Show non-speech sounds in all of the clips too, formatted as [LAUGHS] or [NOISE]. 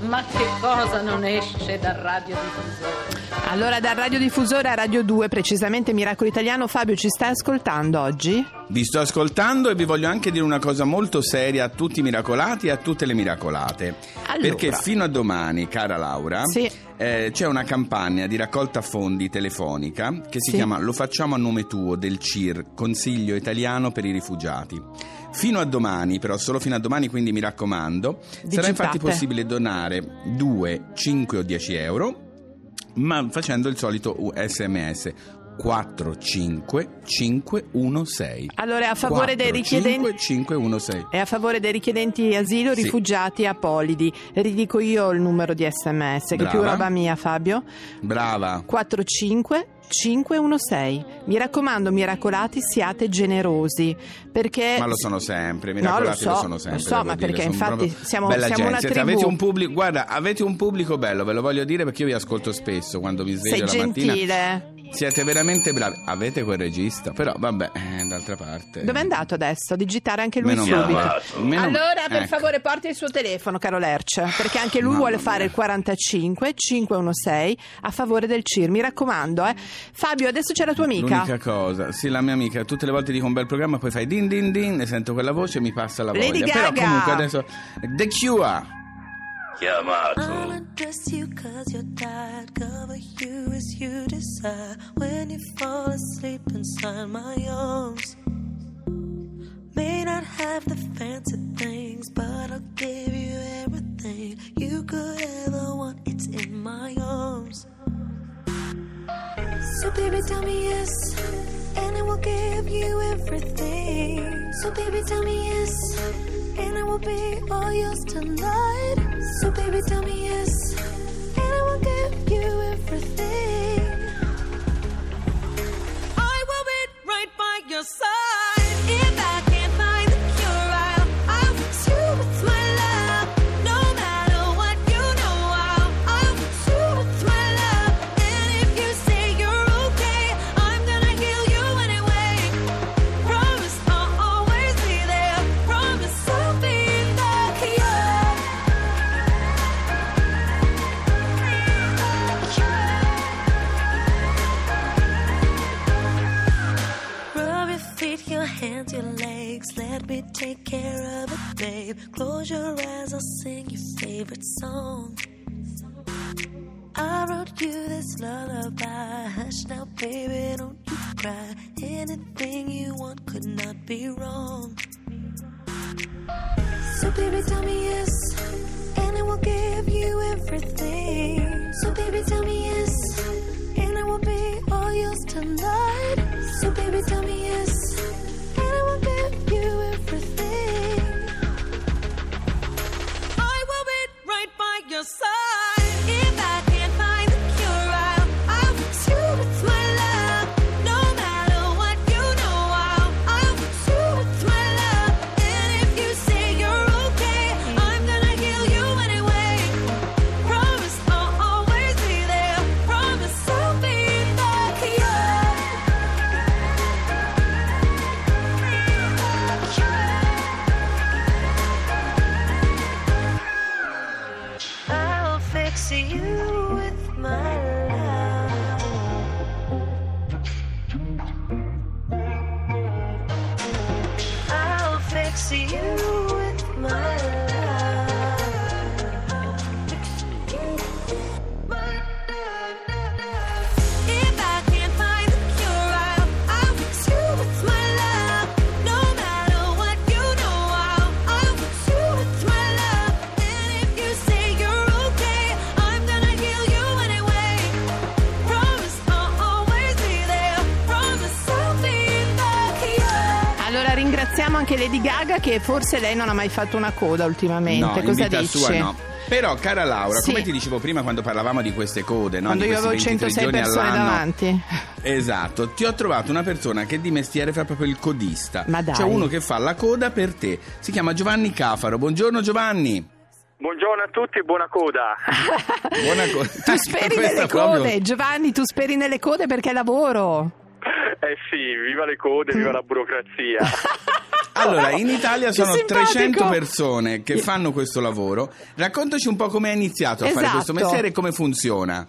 Ma che cosa non esce dal radiodiffusore? Allora, dal radiodiffusore a Radio 2, precisamente Miracolo Italiano, Fabio ci stai ascoltando oggi? Vi sto ascoltando e vi voglio anche dire una cosa molto seria a tutti i miracolati e a tutte le miracolate. Allora. Perché fino a domani, cara Laura, Sì. Eh, c'è una campagna di raccolta fondi telefonica che si Sì. chiama Lo facciamo a nome tuo del CIR, Consiglio Italiano per i Rifugiati. Fino a domani, però solo fino a domani, quindi mi raccomando, sarà Digitate. infatti possibile donare 2, 5 o 10 euro ma facendo il solito sms 45516 Allora, è a favore dei richiedenti... 45516 È a favore dei richiedenti asilo, Sì. rifugiati apolidi. Ridico io il numero di sms, che è più Brava. roba mia, Fabio. brava 45516. Mi raccomando, miracolati, siate generosi. Perché. ma lo sono sempre, No, miracolati lo so, sono sempre. lo so, ma dire, perché sono infatti siamo- siamo una tribù. Avete un pubblico, guarda, avete un pubblico bello, ve lo voglio dire perché io vi ascolto spesso quando mi sveglio Sei la mattina. Siete veramente bravi. Avete quel regista, però vabbè, eh, d'altra parte. Dove è andato adesso? Digitare anche lui Meno subito. male. Meno- Allora, per ecco. favore, porti il suo telefono, caro Lerch, perché anche lui Mamma vuole mia. fare il 45 516 a favore del CIR. Mi raccomando, eh. Fabio, adesso c'è la tua amica. L'unica cosa, sì, la mia amica, tutte le volte dico un bel programma, poi fai din din din, ne sento quella voce e mi passa la Lady voglia. Però Gaga. comunque adesso The Cure. Chiamato. Undress you cause you're tired. Cover you as you desire. When you fall asleep inside my arms. May not have the fancy things, but I'll give you everything you could ever want. It's in my arms. So baby, tell me yes, and I will give you everything. So baby, tell me yes, and I will be all yours tonight. So baby, tell me yes, cry. Anything you want could not be wrong. So, baby, tell me yes, and I will give you everything. So, baby, tell me yes, and I will be all yours tonight. So, baby, tell me yes, see. Ringraziamo anche Lady Gaga che forse lei non ha mai fatto una coda ultimamente. No, in Cosa vita dici? sua no. Però, cara Laura, Sì. come ti dicevo prima quando parlavamo di queste code, no? Quando di io avevo 23 106 giorni persone all'anno. davanti. Esatto, ti ho trovato una persona che di mestiere fa proprio il codista. Ma dai. C'è uno che fa la coda per te. Si chiama Giovanni Cafaro. Buongiorno Giovanni. Buongiorno a tutti e buona coda. [LAUGHS] Buona coda. [LAUGHS] Tu speri [LAUGHS] nelle code, Giovanni, tu speri nelle code perché è lavoro. Eh sì, viva le code, viva la burocrazia. Allora, in Italia sono simpatico. 300 persone che fanno questo lavoro. Raccontaci un po' come hai iniziato a fare Esatto. questo mestiere e come funziona.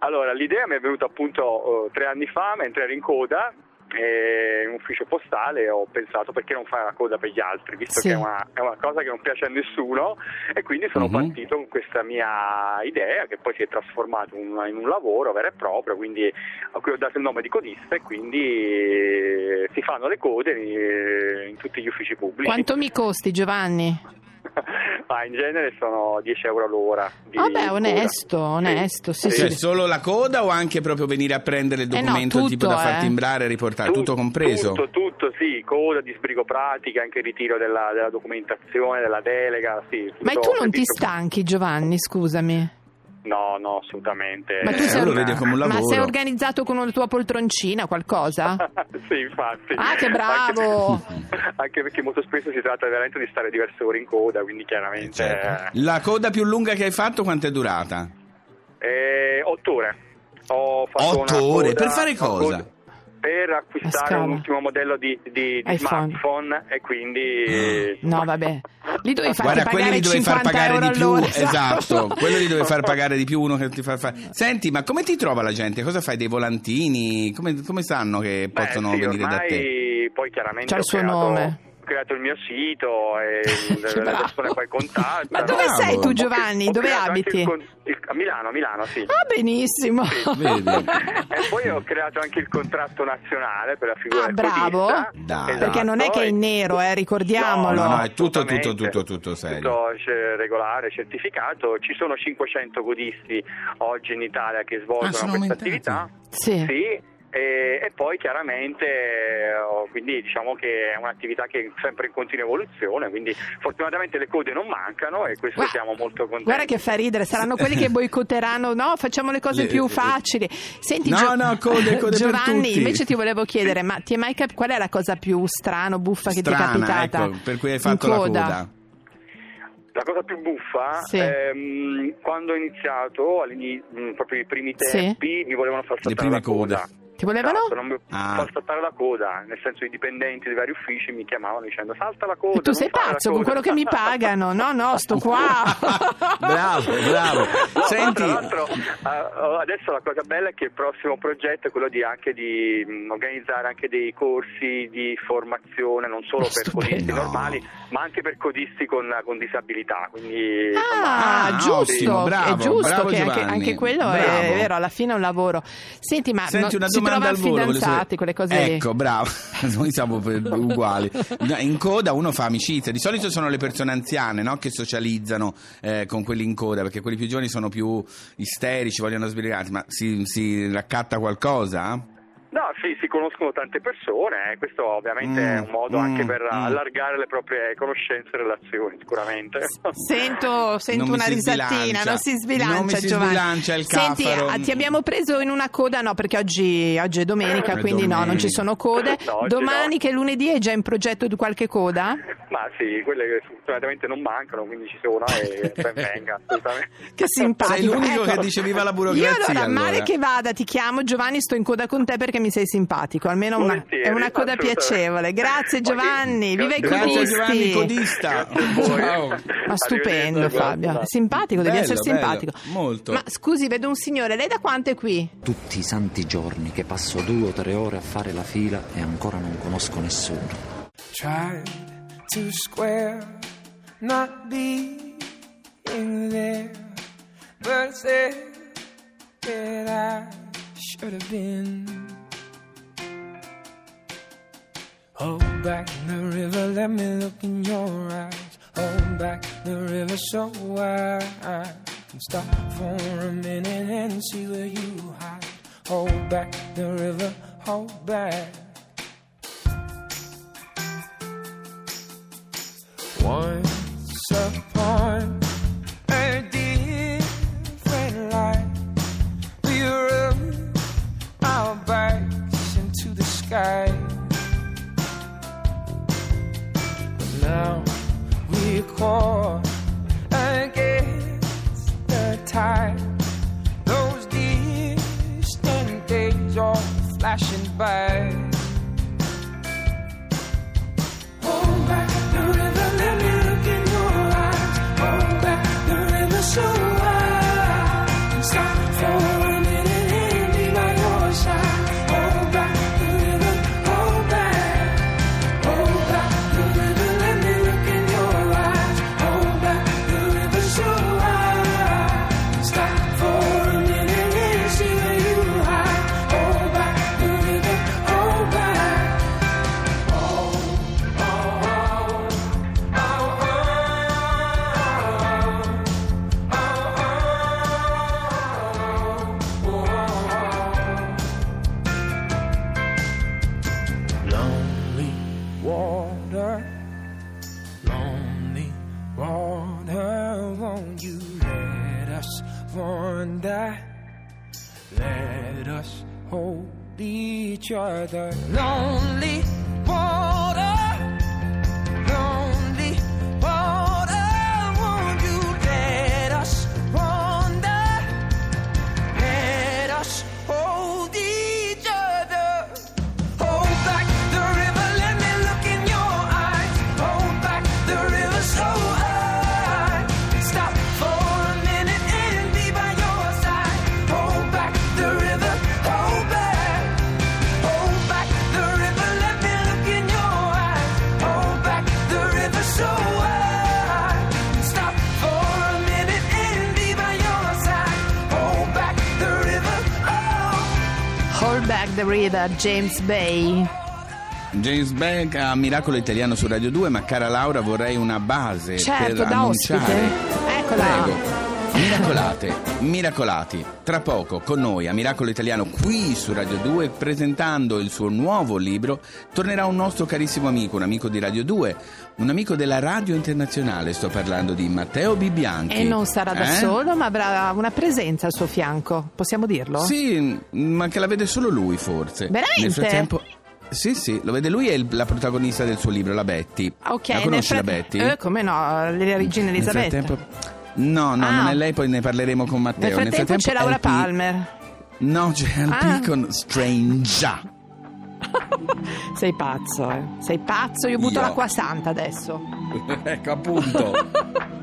Allora, l'idea mi è venuta appunto eh, tre anni fa mentre ero in coda eh, in ufficio postale ho pensato perché non fare la coda per gli altri visto Sì. che è una, è una cosa che non piace a nessuno e quindi sono Mhm. partito con questa mia idea che poi si è trasformata in, un- in un lavoro vero e proprio quindi a cui ho dato il nome di codista e quindi eh, si fanno le code in, in tutti gli uffici pubblici Quanto mi costi, Giovanni? [LAUGHS] Ma in genere sono 10 euro l'ora di Vabbè, coda. onesto, onesto, sì, Cioè, sì. solo la coda o anche proprio venire a prendere il Eh no, documento tipo tutto, da far eh. timbrare e riportare? Tutto compreso? Tutto, tutto, sì, coda, disbrigo pratica, anche il ritiro della, della documentazione, della delega, sì. Ma tutto tu non ti stanchi, Giovanni, scusami. No, no, assolutamente. Ma tu Eh, sei, lo vede come un ma lavoro. sei organizzato con una tua poltroncina, qualcosa? [LAUGHS] sì, infatti. Ah, che bravo! Anche, [LAUGHS] anche perché molto spesso si tratta veramente di stare diverse ore in coda, quindi chiaramente... Certo. La coda più lunga che hai fatto quanto è durata? Eh, otto ore. Ho fatto Otto una ore? coda- Per fare cosa? Per acquistare un ultimo modello di, di- di iPhone. smartphone e quindi... No, vabbè. Lì dovevi farti Guarda, quelli pagare li dovevi far 50 pagare di più, esatto, [LAUGHS] quello li dovevi far pagare di più uno che ti fa fare. Senti, ma come ti trova la gente? Cosa fai? Dei volantini? Come, come sanno che Beh, possono sì, venire da te? Poi chiaramente C'ha il suo creato, nome. Ho creato il mio sito e [LAUGHS] le bravo. persone poi contattano. Ma dove Bravo. sei tu, Giovanni? Ho Dove abiti? il con- il- a Milano, a Milano, sì. Ah, benissimo. [LAUGHS] Vedi? e poi ho creato anche il contratto nazionale per la figura Ah, del bravo. Dai. Perché non è che è in nero, eh, ricordiamolo. No, no, è tutto, tutto, tutto, tutto serio. Tutto cioè, regolare, certificato. Ci sono 500 codisti oggi in Italia che Ah, svolgono sono questa aumentati? attività. Sì. Sì, e, e poi chiaramente eh, oh, quindi diciamo che è un'attività che è sempre in continua evoluzione, quindi fortunatamente le code non mancano e questo Guarda- siamo molto contenti. Guarda che fa ridere, saranno quelli che [LAUGHS] boicotteranno, no? Facciamo le cose Le- più le- facili. Senti, No, Gio- no, code, code per Giovanni, tutti. invece ti volevo chiedere, ma ti è mai cap- qual è la cosa più strana o buffa che ti è capitata? ecco, per cui hai fatto la coda? coda. La cosa più buffa, Sì. ehm, quando ho iniziato, mh, proprio i primi Sì. tempi, mi volevano far Le saltare prime la coda. code. Ti volevano? Esatto, non mi Ah. far saltare la coda, nel senso i dipendenti dei vari uffici mi chiamavano dicendo salta la coda. E tu sei pazzo con coda." quello che mi pagano? No, no, sto qua. [LAUGHS] bravo, bravo. No, Senti, Tra l'altro, eh, adesso la cosa bella è che il prossimo progetto è quello di anche di mh, organizzare anche dei corsi di formazione non solo per Stupendo. codisti No. normali, ma anche per codisti con, con disabilità. Quindi, Ah, Ah, giusto, ottimo, bravo, è giusto bravo che anche, anche quello bravo. è vero, alla fine è un lavoro. Senti, ma Senti no- una si domanda al volo. fidanzati, quelle cose? Ecco, bravo. [LAUGHS] Noi siamo uguali. In coda uno fa amicizia. Di solito sono le persone anziane no? che socializzano eh, con quelli in coda, perché quelli più giovani sono più isterici, vogliono sbrigarsi. Ma si, si raccatta qualcosa? No, sì, si conoscono tante persone, eh, questo ovviamente Mm, è un modo mm, anche per mm. allargare le proprie conoscenze e relazioni, sicuramente. Sento, [LAUGHS] sento una risatina, non si sbilancia Non si Giovanni. sbilancia il Senti, caffaro. ah, ti abbiamo preso in una coda, no, perché oggi, oggi è domenica, È quindi no, non domenica. ci sono code. [LAUGHS] No, Domani no. che è lunedì è già in progetto di qualche coda? [LAUGHS] Ma sì, quelle che fortunatamente non mancano, quindi ci sono e ben venga. Che simpatico. Sei l'unico Ecco, che dice viva la burocrazia, Io allora, allora. male che vada, ti chiamo Giovanni, sto in coda con te perché mi sei simpatico. Almeno una, è una coda piacevole. Grazie Giovanni, viva i Grazie, codisti. Giovanni, codista. Ma stupendo Fabio, simpatico, devi Bello, essere bello, simpatico. molto. Ma scusi, vedo un signore, lei da quanto è qui? Tutti i santi giorni che passo due o tre ore a fare la fila e ancora non conosco nessuno. tried to square not being there, but said that I should have been. Hold back the river, let me look in your eyes. Hold back the river so I can stop for a minute and see where you hide. Hold back the river, hold back. Once upon a different life, we rubbed our backs into the sky. Now we're caught against the tide. Those distant days are flashing by. Each other. Lonely Back the River, James Bay. James Beck a Miracolo Italiano su Radio 2, ma cara Laura vorrei una base Certo, per da annunciare. ospite. Eccola. Prego. Miracolate, miracolati, tra poco con noi a Miracolo Italiano qui su Radio 2 presentando il suo nuovo libro tornerà un nostro carissimo amico, un amico di Radio 2, un amico della radio internazionale, sto parlando di Matteo Bibbianchi. E non sarà da Eh? solo, ma avrà una presenza al suo fianco. Possiamo dirlo? Sì, ma che la vede solo lui forse. Veramente? Nel frattempo... Sì, sì, lo vede lui è il- la protagonista del suo libro, la Betty. Ok, la nel conosci la frat- Betty? Eh, come no, le regine Nel Elisabetta. frattempo- No, no, Ah. non è lei, poi ne parleremo con Matteo. Nel frattempo c'è Laura LP Palmer. No, c'è LP Ah. con Strange. [LAUGHS] Sei pazzo, eh. Sei pazzo, io butto Io. l'acqua santa adesso. [LAUGHS] ecco appunto. [LAUGHS]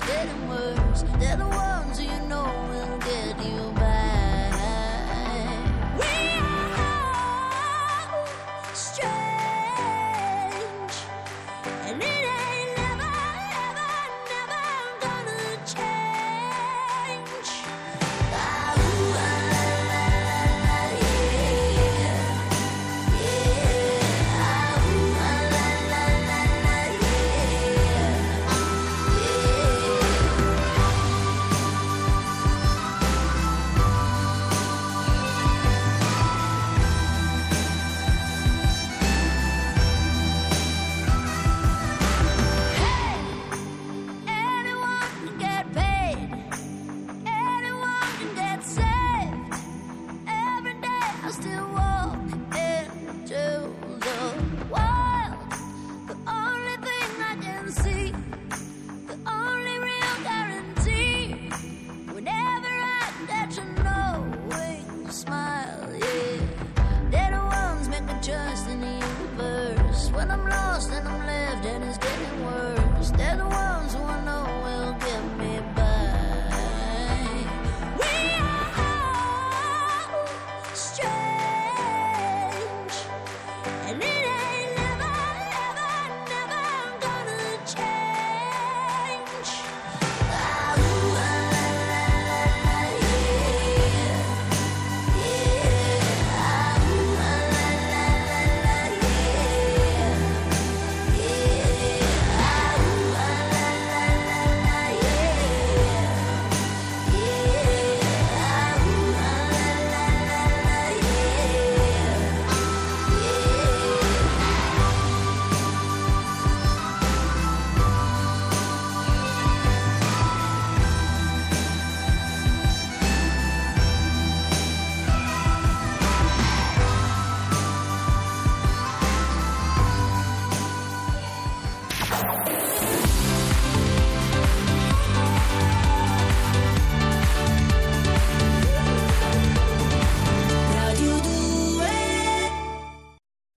getting worse, they're the ones you know